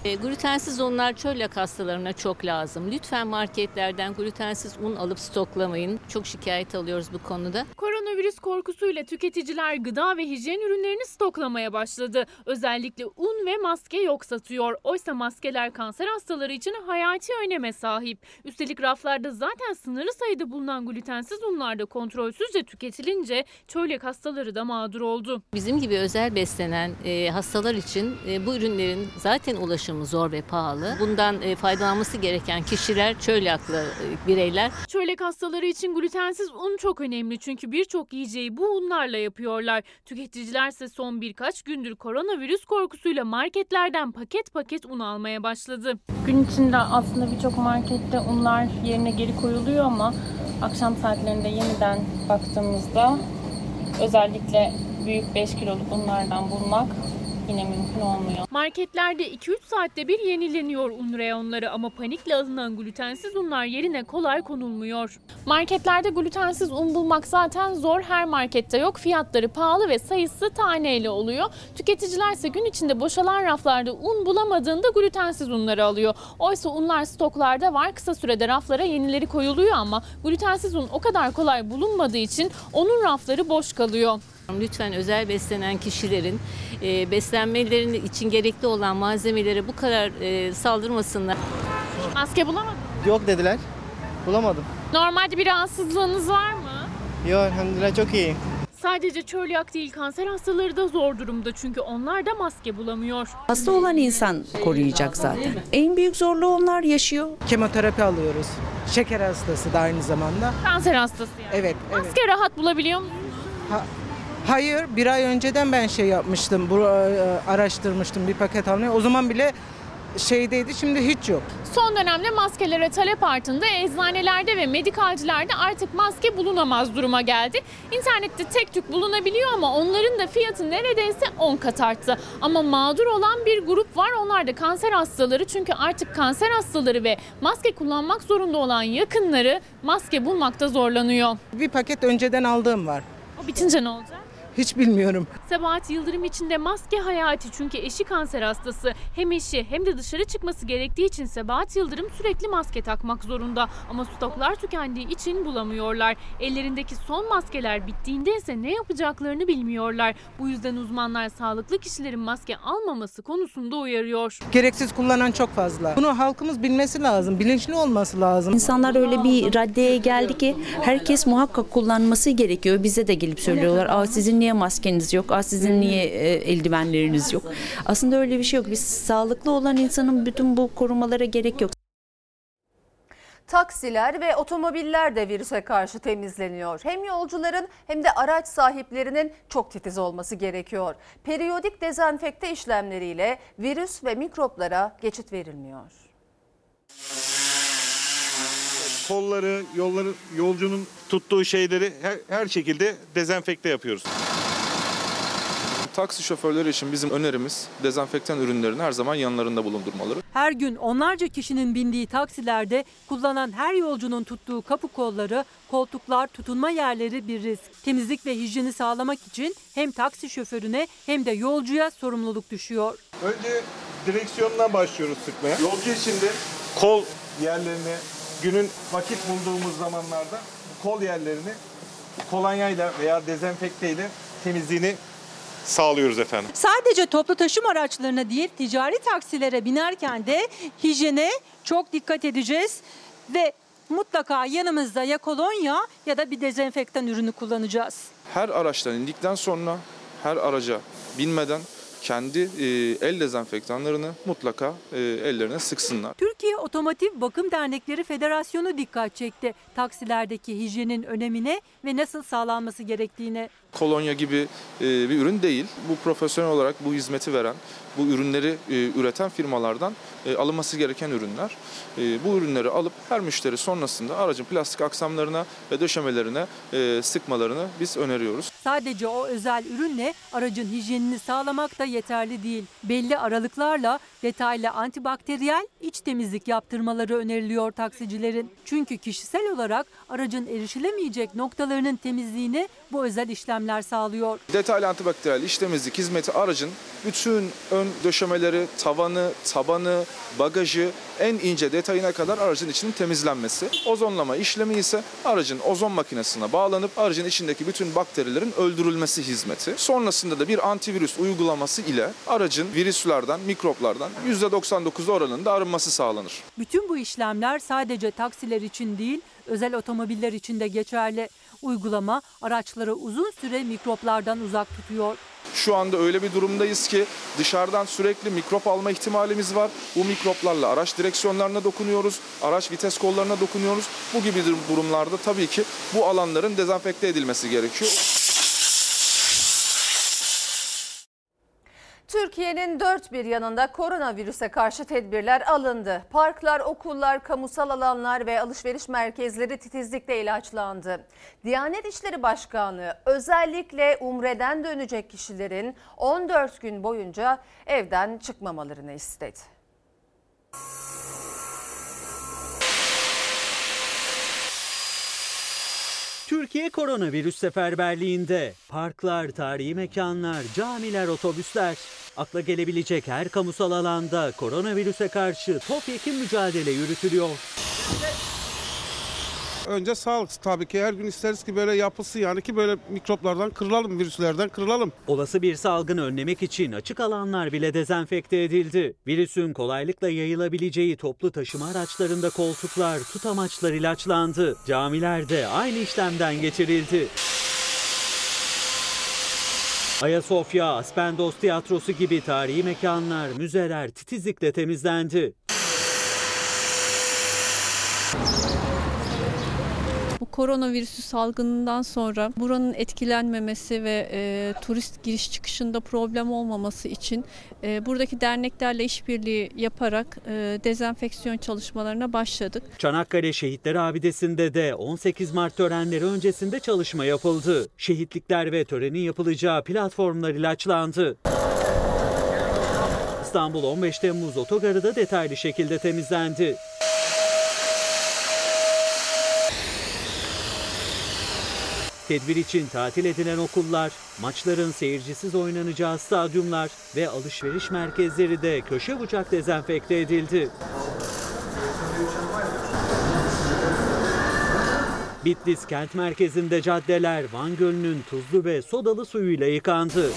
E, glutensiz unlar çölyak hastalarına çok lazım. Lütfen marketlerden glutensiz un alıp stoklamayın. Çok şikayet alıyoruz bu konuda. Koronavirüs korkusuyla tüketiciler gıda ve hijyen ürünlerini stoklamaya başladı. Özellikle un ve maske yok satıyor. Oysa maskeler kanser hastaları için hayati öneme sahip. Üstelik raflarda zaten sınırlı sayıda bulunan glutensiz unlar da kontrolsüzce tüketilince çölyak hastaları da mağdur oldu. Bizim gibi özel beslenen e, hastalar için e, bu ürünlerin zaten ulaşımı zor ve pahalı. Bundan e, faydalanması gereken kişiler çölyaklı e, bireyler. Çölyak hastaları için glutensiz un çok önemli çünkü birçok yiyeceği bu unlarla yapıyorlar. Tüketiciler ise son birkaç gündür koronavirüs korkusuyla marketlerden paket paket un almaya başladı. Gün içinde aslında birçok markette unlar yerine geri koyuluyor ama akşam saatlerinde yeniden baktığımızda özellikle büyük 5 kiloluk unlardan bulmak yine mümkün olmuyor. Marketlerde 2-3 saatte bir yenileniyor un reyonları ama panikle alınan glutensiz unlar yerine kolay konulmuyor. Marketlerde glutensiz un bulmak zaten zor. Her markette yok. Fiyatları pahalı ve sayısı taneyle oluyor. Tüketiciler ise gün içinde boşalan raflarda un bulamadığında glutensiz unları alıyor. Oysa unlar stoklarda var. Kısa sürede raflara yenileri koyuluyor ama glutensiz un o kadar kolay bulunmadığı için onun rafları boş kalıyor. Lütfen özel beslenen kişilerin e, beslenmeleri için gerekli olan malzemelere bu kadar e, saldırmasınlar. Maske bulamadın mı? Yok dediler. Bulamadım. Normalde bir rahatsızlığınız var mı? Yok elhamdülillah çok iyi. Sadece çölyak değil kanser hastaları da zor durumda çünkü onlar da maske bulamıyor. Hasta olan insan koruyacak zaten. En büyük zorluğu onlar yaşıyor. Kemoterapi alıyoruz. Şeker hastası da aynı zamanda. Kanser hastası yani. Evet, evet. Maske rahat bulabiliyor musunuz? Ha- hayır, bir ay önceden ben şey yapmıştım, bu, e, araştırmıştım bir paket almayı. O zaman bile şeydeydi, şimdi hiç yok. Son dönemde maskelere talep artında eczanelerde ve medikalcilerde artık maske bulunamaz duruma geldi. İnternette tek tük bulunabiliyor ama onların da fiyatı neredeyse 10 kat arttı. Ama mağdur olan bir grup var onlar da kanser hastaları çünkü artık kanser hastaları ve maske kullanmak zorunda olan yakınları maske bulmakta zorlanıyor. Bir paket önceden aldığım var. O bitince ne olacak? Hiç bilmiyorum. Sebahat Yıldırım için de maske hayati çünkü eşi kanser hastası. Hem eşi hem de dışarı çıkması gerektiği için Sebahat Yıldırım sürekli maske takmak zorunda. Ama stoklar tükendiği için bulamıyorlar. Ellerindeki son maskeler bittiğinde ise ne yapacaklarını bilmiyorlar. Bu yüzden uzmanlar sağlıklı kişilerin maske almaması konusunda uyarıyor. Gereksiz kullanan çok fazla. Bunu halkımız bilmesi lazım, bilinçli olması lazım. İnsanlar öyle bir raddeye geldi ki herkes muhakkak kullanması gerekiyor. Bize de gelip söylüyorlar. Aa sizin niye maskeniz yok? Aa sizin niye e, eldivenleriniz yok? Aslında öyle bir şey yok. Biz sağlıklı olan insanın bütün bu korumalara gerek yok. Taksiler ve otomobiller de virüse karşı temizleniyor. Hem yolcuların hem de araç sahiplerinin çok titiz olması gerekiyor. Periyodik dezenfekte işlemleriyle virüs ve mikroplara geçit verilmiyor. Kolları, yolları, yolcunun tuttuğu şeyleri her, her şekilde dezenfekte yapıyoruz. Taksi şoförleri için bizim önerimiz dezenfektan ürünlerini her zaman yanlarında bulundurmaları. Her gün onlarca kişinin bindiği taksilerde kullanan her yolcunun tuttuğu kapı kolları, koltuklar, tutunma yerleri bir risk. Temizlik ve hijyeni sağlamak için hem taksi şoförüne hem de yolcuya sorumluluk düşüyor. Önce direksiyondan başlıyoruz sıkmaya. Yolcu için de kol yerlerini günün vakit bulduğumuz zamanlarda bu kol yerlerini kolonyayla veya dezenfekteyle temizliğini sağlıyoruz efendim. Sadece toplu taşıma araçlarına değil ticari taksilere binerken de hijyene çok dikkat edeceğiz ve mutlaka yanımızda ya kolonya ya da bir dezenfektan ürünü kullanacağız. Her araçtan indikten sonra her araca binmeden kendi e, el dezenfektanlarını mutlaka e, ellerine sıksınlar. Türkiye Otomotiv Bakım Dernekleri Federasyonu dikkat çekti taksilerdeki hijyenin önemine ve nasıl sağlanması gerektiğine. Kolonya gibi e, bir ürün değil. Bu profesyonel olarak bu hizmeti veren, bu ürünleri e, üreten firmalardan e, alınması gereken ürünler. Bu ürünleri alıp her müşteri sonrasında aracın plastik aksamlarına ve döşemelerine sıkmalarını biz öneriyoruz. Sadece o özel ürünle aracın hijyenini sağlamak da yeterli değil. Belli aralıklarla detaylı antibakteriyel iç temizlik yaptırmaları öneriliyor taksicilerin. Çünkü kişisel olarak aracın erişilemeyecek noktalarının temizliğini bu özel işlemler sağlıyor. Detaylı antibakteriyel iç temizlik hizmeti aracın bütün ön döşemeleri, tavanı, tabanı, bagajı en ince detayına kadar aracın içinin temizlenmesi. Ozonlama işlemi ise aracın ozon makinesine bağlanıp aracın içindeki bütün bakterilerin öldürülmesi hizmeti. Sonrasında da bir antivirüs uygulaması ile aracın virüslerden, mikroplardan %99 oranında arınması sağlanır. Bütün bu işlemler sadece taksiler için değil, özel otomobiller için de geçerli. Uygulama araçları uzun süre mikroplardan uzak tutuyor. Şu anda öyle bir durumdayız ki dışarıdan sürekli mikrop alma ihtimalimiz var. Bu mikroplarla araç direksiyonlarına dokunuyoruz, araç vites kollarına dokunuyoruz. Bu gibi durumlarda tabii ki bu alanların dezenfekte edilmesi gerekiyor. Türkiye'nin dört bir yanında koronavirüse karşı tedbirler alındı. Parklar, okullar, kamusal alanlar ve alışveriş merkezleri titizlikle ilaçlandı. Diyanet İşleri Başkanlığı özellikle Umre'den dönecek kişilerin 14 gün boyunca evden çıkmamalarını istedi. Türkiye koronavirüs seferberliğinde parklar, tarihi mekanlar, camiler, otobüsler akla gelebilecek her kamusal alanda koronavirüse karşı topyekun mücadele yürütülüyor. Önce sağlık tabii ki her gün isteriz ki böyle yapılsın yani ki böyle mikroplardan kırılalım, virüslerden kırılalım. Olası bir salgını önlemek için açık alanlar bile dezenfekte edildi. Virüsün kolaylıkla yayılabileceği toplu taşıma araçlarında koltuklar, tutamaçlar ilaçlandı. Camilerde aynı işlemden geçirildi. Ayasofya, Aspendos Tiyatrosu gibi tarihi mekanlar, müzeler titizlikle temizlendi. Koronavirüsü salgınından sonra buranın etkilenmemesi ve e, turist giriş çıkışında problem olmaması için e, buradaki derneklerle işbirliği yaparak e, dezenfeksiyon çalışmalarına başladık. Çanakkale Şehitler Abidesi'nde de 18 Mart törenleri öncesinde çalışma yapıldı. Şehitlikler ve törenin yapılacağı platformlar ilaçlandı. İstanbul 15 Temmuz otogarı da detaylı şekilde temizlendi. Tedbir için tatil edilen okullar, maçların seyircisiz oynanacağı stadyumlar ve alışveriş merkezleri de köşe bucak dezenfekte edildi. Bitlis kent merkezinde caddeler Van Gölü'nün tuzlu ve sodalı suyuyla yıkandı.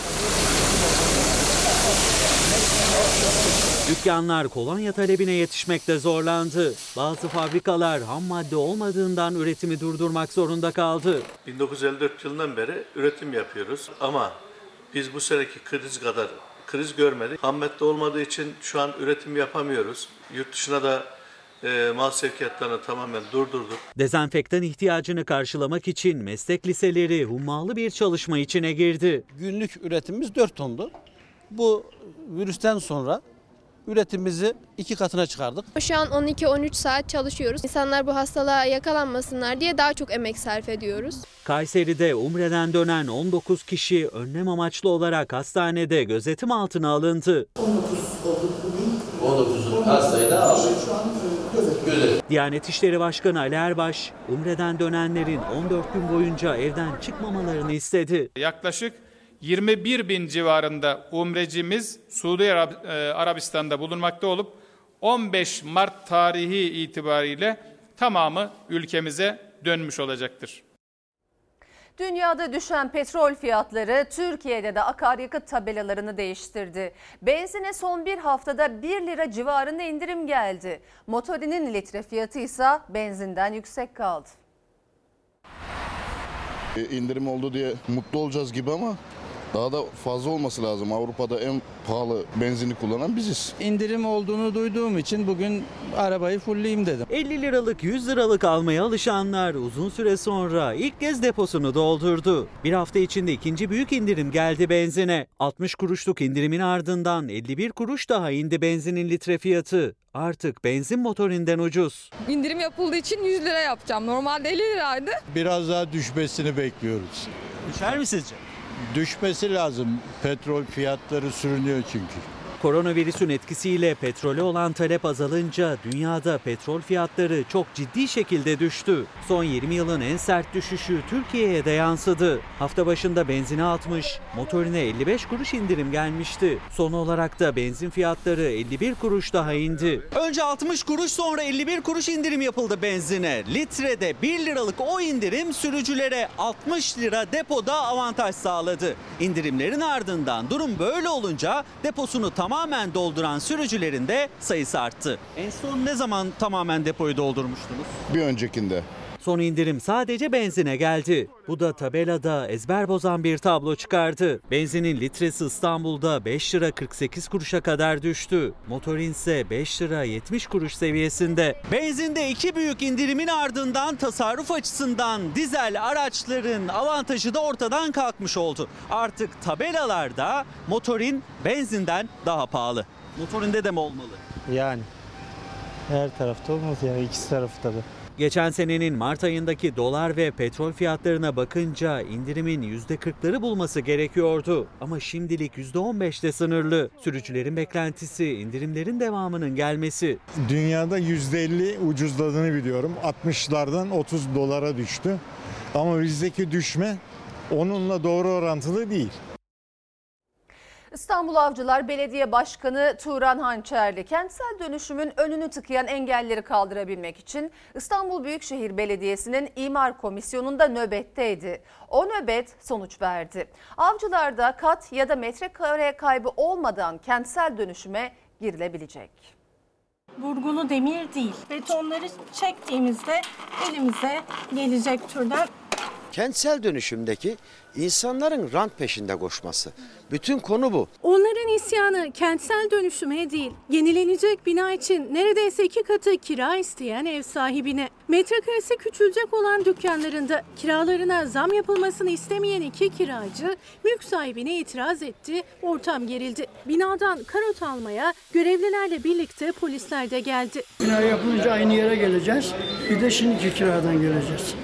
Dükkanlar kolonya talebine yetişmekte zorlandı. Bazı fabrikalar ham madde olmadığından üretimi durdurmak zorunda kaldı. 1954 yılından beri üretim yapıyoruz ama biz bu seneki kriz kadar kriz görmedik. Ham madde olmadığı için şu an üretim yapamıyoruz. Yurt dışına da e, mal sevkiyatlarını tamamen durdurduk. Dezenfektan ihtiyacını karşılamak için meslek liseleri hummalı bir çalışma içine girdi. Günlük üretimimiz 4 tondu. Bu virüsten sonra üretimimizi iki katına çıkardık. Şu an 12-13 saat çalışıyoruz. İnsanlar bu hastalığa yakalanmasınlar diye daha çok emek sarf ediyoruz. Kayseri'de Umre'den dönen 19 kişi önlem amaçlı olarak hastanede gözetim altına alındı. 19 hastayı da aldık. Gözetim. Diyanet İşleri Başkanı Ali Erbaş, Umre'den dönenlerin 14 gün boyunca evden çıkmamalarını istedi. Yaklaşık 21 bin civarında umrecimiz Suudi e, Arabistan'da bulunmakta olup 15 Mart tarihi itibariyle tamamı ülkemize dönmüş olacaktır. Dünyada düşen petrol fiyatları Türkiye'de de akaryakıt tabelalarını değiştirdi. Benzine son bir haftada 1 lira civarında indirim geldi. Motorinin litre fiyatı ise benzinden yüksek kaldı. E, indirim oldu diye mutlu olacağız gibi ama daha da fazla olması lazım. Avrupa'da en pahalı benzini kullanan biziz. İndirim olduğunu duyduğum için bugün arabayı fullleyeyim dedim. 50 liralık 100 liralık almaya alışanlar uzun süre sonra ilk kez deposunu doldurdu. Bir hafta içinde ikinci büyük indirim geldi benzine. 60 kuruşluk indirimin ardından 51 kuruş daha indi benzinin litre fiyatı. Artık benzin motorinden ucuz. İndirim yapıldığı için 100 lira yapacağım. Normalde 50 liraydı. Biraz daha düşmesini bekliyoruz. Düşer mi sizce? Düşmesi lazım. Petrol fiyatları sürünüyor çünkü. Koronavirüsün etkisiyle petrole olan talep azalınca dünyada petrol fiyatları çok ciddi şekilde düştü. Son 20 yılın en sert düşüşü Türkiye'ye de yansıdı. Hafta başında benzine 60, motorine 55 kuruş indirim gelmişti. Son olarak da benzin fiyatları 51 kuruş daha indi. Önce 60 kuruş sonra 51 kuruş indirim yapıldı benzine. Litrede 1 liralık o indirim sürücülere 60 lira depoda avantaj sağladı. İndirimlerin ardından durum böyle olunca deposunu tamamen dolduran sürücülerin de sayısı arttı. En son ne zaman tamamen depoyu doldurmuştunuz? Bir öncekinde. Son indirim sadece benzine geldi. Bu da tabelada ezber bozan bir tablo çıkardı. Benzinin litresi İstanbul'da 5 lira 48 kuruşa kadar düştü. Motorin ise 5 lira 70 kuruş seviyesinde. Benzinde iki büyük indirimin ardından tasarruf açısından dizel araçların avantajı da ortadan kalkmış oldu. Artık tabelalarda motorin benzinden daha pahalı. Motorinde de mi olmalı? Yani her tarafta olmaz yani ikisi tarafta da. Geçen senenin Mart ayındaki dolar ve petrol fiyatlarına bakınca indirimin %40'ları bulması gerekiyordu. Ama şimdilik %15'te sınırlı. Sürücülerin beklentisi indirimlerin devamının gelmesi. Dünyada %50 ucuzladığını biliyorum. 60'lardan 30 dolara düştü. Ama bizdeki düşme onunla doğru orantılı değil. İstanbul Avcılar Belediye Başkanı Turan Hançerli kentsel dönüşümün önünü tıkayan engelleri kaldırabilmek için İstanbul Büyükşehir Belediyesi'nin imar komisyonunda nöbetteydi. O nöbet sonuç verdi. Avcılarda kat ya da metrekare kaybı olmadan kentsel dönüşüme girilebilecek. Burgulu demir değil. Betonları çektiğimizde elimize gelecek türden Kentsel dönüşümdeki insanların rant peşinde koşması. Bütün konu bu. Onların isyanı kentsel dönüşüme değil, yenilenecek bina için neredeyse iki katı kira isteyen ev sahibine. Metrekaresi küçülecek olan dükkanlarında kiralarına zam yapılmasını istemeyen iki kiracı mülk sahibine itiraz etti, ortam gerildi. Binadan karot almaya görevlilerle birlikte polisler de geldi. Bina yapılınca aynı yere geleceğiz. Bir de şimdiki kiradan geleceğiz.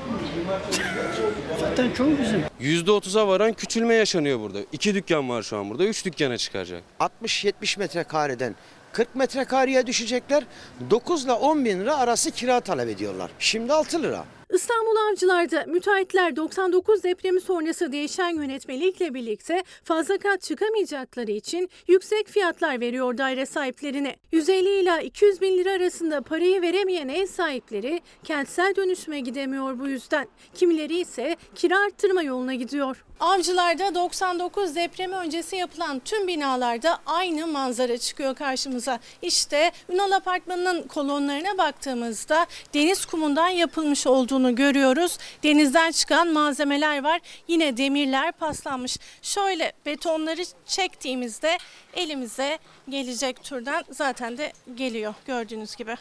Zaten çoğu bizim. %30'a varan küçülme yaşanıyor burada. İki dükkan var şu an burada. Üç dükkana çıkaracak. 60-70 metrekareden 40 metrekareye düşecekler. 9 ile 10 bin lira arası kira talep ediyorlar. Şimdi 6 lira. İstanbul Avcılar'da müteahhitler 99 depremi sonrası değişen yönetmelikle birlikte fazla kat çıkamayacakları için yüksek fiyatlar veriyor daire sahiplerine. 150 ila 200 bin lira arasında parayı veremeyen ev sahipleri kentsel dönüşüme gidemiyor bu yüzden. Kimileri ise kira arttırma yoluna gidiyor. Avcılar'da 99 depremi öncesi yapılan tüm binalarda aynı manzara çıkıyor karşımıza. İşte Ünal Apartmanı'nın kolonlarına baktığımızda deniz kumundan yapılmış olduğunu görüyoruz. Denizden çıkan malzemeler var. Yine demirler paslanmış. Şöyle betonları çektiğimizde elimize gelecek türden zaten de geliyor gördüğünüz gibi.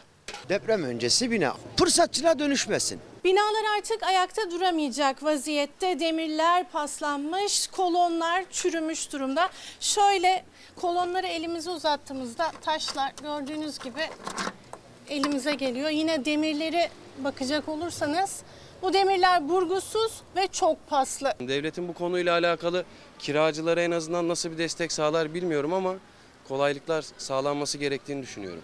Deprem öncesi bina fırsatçılığa dönüşmesin. Binalar artık ayakta duramayacak vaziyette. Demirler paslanmış, kolonlar çürümüş durumda. Şöyle kolonları elimize uzattığımızda taşlar gördüğünüz gibi elimize geliyor. Yine demirleri bakacak olursanız bu demirler burgusuz ve çok paslı. Devletin bu konuyla alakalı kiracılara en azından nasıl bir destek sağlar bilmiyorum ama kolaylıklar sağlanması gerektiğini düşünüyorum.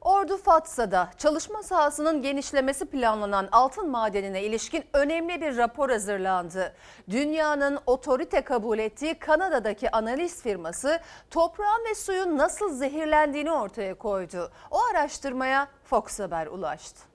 Ordu Fatsa'da çalışma sahasının genişlemesi planlanan altın madenine ilişkin önemli bir rapor hazırlandı. Dünyanın otorite kabul ettiği Kanada'daki analiz firması toprağın ve suyun nasıl zehirlendiğini ortaya koydu. O araştırmaya Fox Haber ulaştı.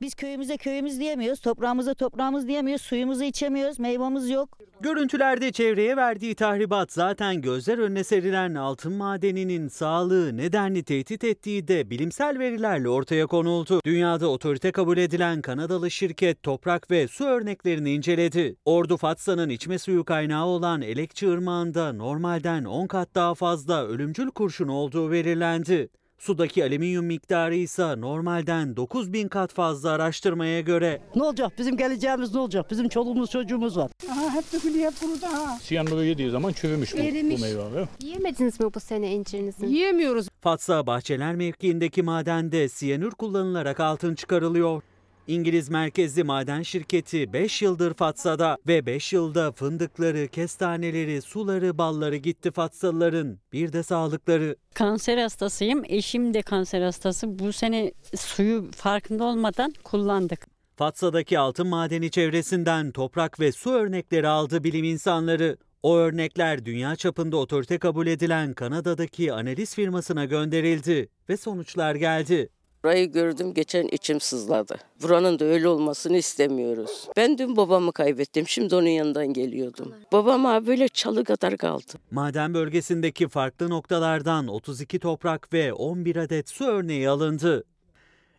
Biz köyümüze köyümüz diyemiyoruz, toprağımıza toprağımız diyemiyoruz, suyumuzu içemiyoruz, meyvamız yok. Görüntülerde çevreye verdiği tahribat zaten gözler önüne serilen altın madeninin sağlığı nedenli tehdit ettiği de bilimsel verilerle ortaya konuldu. Dünyada otorite kabul edilen Kanadalı şirket toprak ve su örneklerini inceledi. Ordu Fatsa'nın içme suyu kaynağı olan Elekçi Irmağı'nda normalden 10 kat daha fazla ölümcül kurşun olduğu belirlendi. Sudaki alüminyum miktarı ise normalden 9000 kat fazla araştırmaya göre. Ne olacak? Bizim geleceğimiz ne olacak? Bizim çoluğumuz çocuğumuz var. Aha hep dökülüyor hep kurudu ha. Yediği zaman çürümüş bu, Erimiş. bu meyve abi. Yiyemediniz mi bu sene incirinizi? Yiyemiyoruz. Fatsa Bahçeler mevkiindeki madende siyanür kullanılarak altın çıkarılıyor. İngiliz merkezli maden şirketi 5 yıldır Fatsa'da ve 5 yılda fındıkları, kestaneleri, suları, balları gitti Fatsalıların. Bir de sağlıkları. Kanser hastasıyım. Eşim de kanser hastası. Bu sene suyu farkında olmadan kullandık. Fatsa'daki altın madeni çevresinden toprak ve su örnekleri aldı bilim insanları. O örnekler dünya çapında otorite kabul edilen Kanada'daki analiz firmasına gönderildi ve sonuçlar geldi. Burayı gördüm geçen içim sızladı. Buranın da öyle olmasını istemiyoruz. Ben dün babamı kaybettim. Şimdi onun yanından geliyordum. Babam abi böyle çalı kadar kaldı. Maden bölgesindeki farklı noktalardan 32 toprak ve 11 adet su örneği alındı.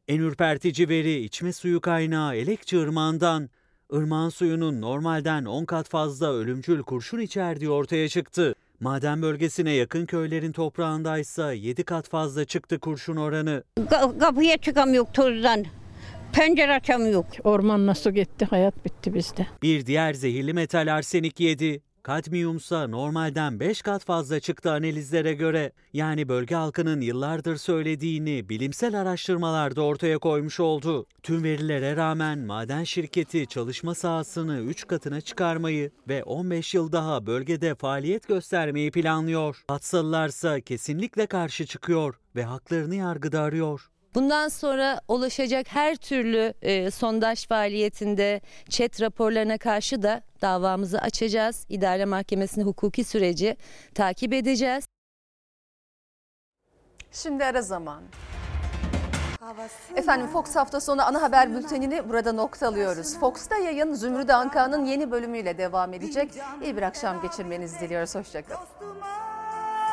En ürpertici veri içme suyu kaynağı Elekçi Irmağı'ndan. Irmağın suyunun normalden 10 kat fazla ölümcül kurşun içerdiği ortaya çıktı. Maden bölgesine yakın köylerin toprağındaysa 7 kat fazla çıktı kurşun oranı. Kapıya çıkamıyor tozdan. Pencere açamıyor. Orman nasıl gitti? Hayat bitti bizde. Bir diğer zehirli metal arsenik 7. Kadmiyumsa normalden 5 kat fazla çıktı analizlere göre. Yani bölge halkının yıllardır söylediğini bilimsel araştırmalarda ortaya koymuş oldu. Tüm verilere rağmen maden şirketi çalışma sahasını 3 katına çıkarmayı ve 15 yıl daha bölgede faaliyet göstermeyi planlıyor. Batsalılarsa kesinlikle karşı çıkıyor ve haklarını yargıda arıyor. Bundan sonra ulaşacak her türlü e, sondaj faaliyetinde çet raporlarına karşı da davamızı açacağız. İdare Mahkemesi'nin hukuki süreci takip edeceğiz. Şimdi ara zaman. Efendim Fox hafta sonu ana haber bültenini burada noktalıyoruz. Fox'ta yayın Zümrüt Anka'nın yeni bölümüyle devam edecek. İyi bir akşam geçirmenizi diliyoruz. Hoşçakalın.